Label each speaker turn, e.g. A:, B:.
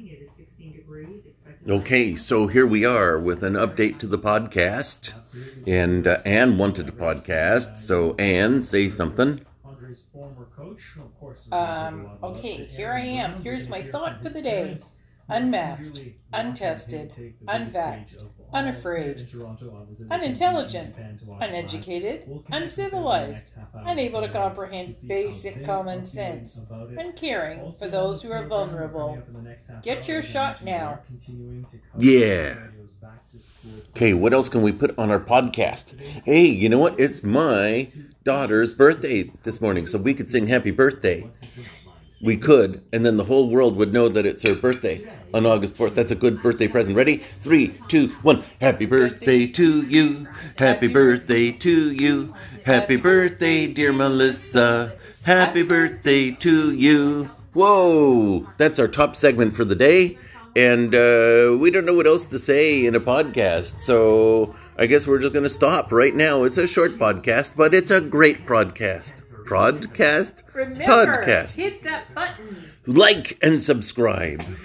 A: morning. It is 16 degrees. Expected
B: Okay, so here we are with an update to the podcast. And uh, Anne wanted a podcast, so Anne, say something.
C: Andre's former coach, of course.
D: Um, okay, here I am. Here's my thought for the day. Unmasked, untested, unvaxxed, unafraid, unintelligent, uneducated, uncivilized, unable to comprehend basic common sense, uncaring for those who are vulnerable. Get your shot now.
B: Yeah. Okay, what else can we put on our podcast? Hey, you know what? It's my daughter's birthday this morning, so we could sing happy birthday. We could, and then the whole world would know that it's her birthday on August 4th. That's a good birthday present. Ready? Three, two, one. Happy birthday to you. Happy birthday to you. Happy birthday, dear Melissa. Happy birthday to you. Whoa! That's our top segment for the day. And uh, we don't know what else to say in a podcast, so I guess we're just going to stop right now. It's a short podcast, but it's a great podcast. Podcast?
D: Remember,
B: Podcast.
D: hit that button.
B: Like and subscribe.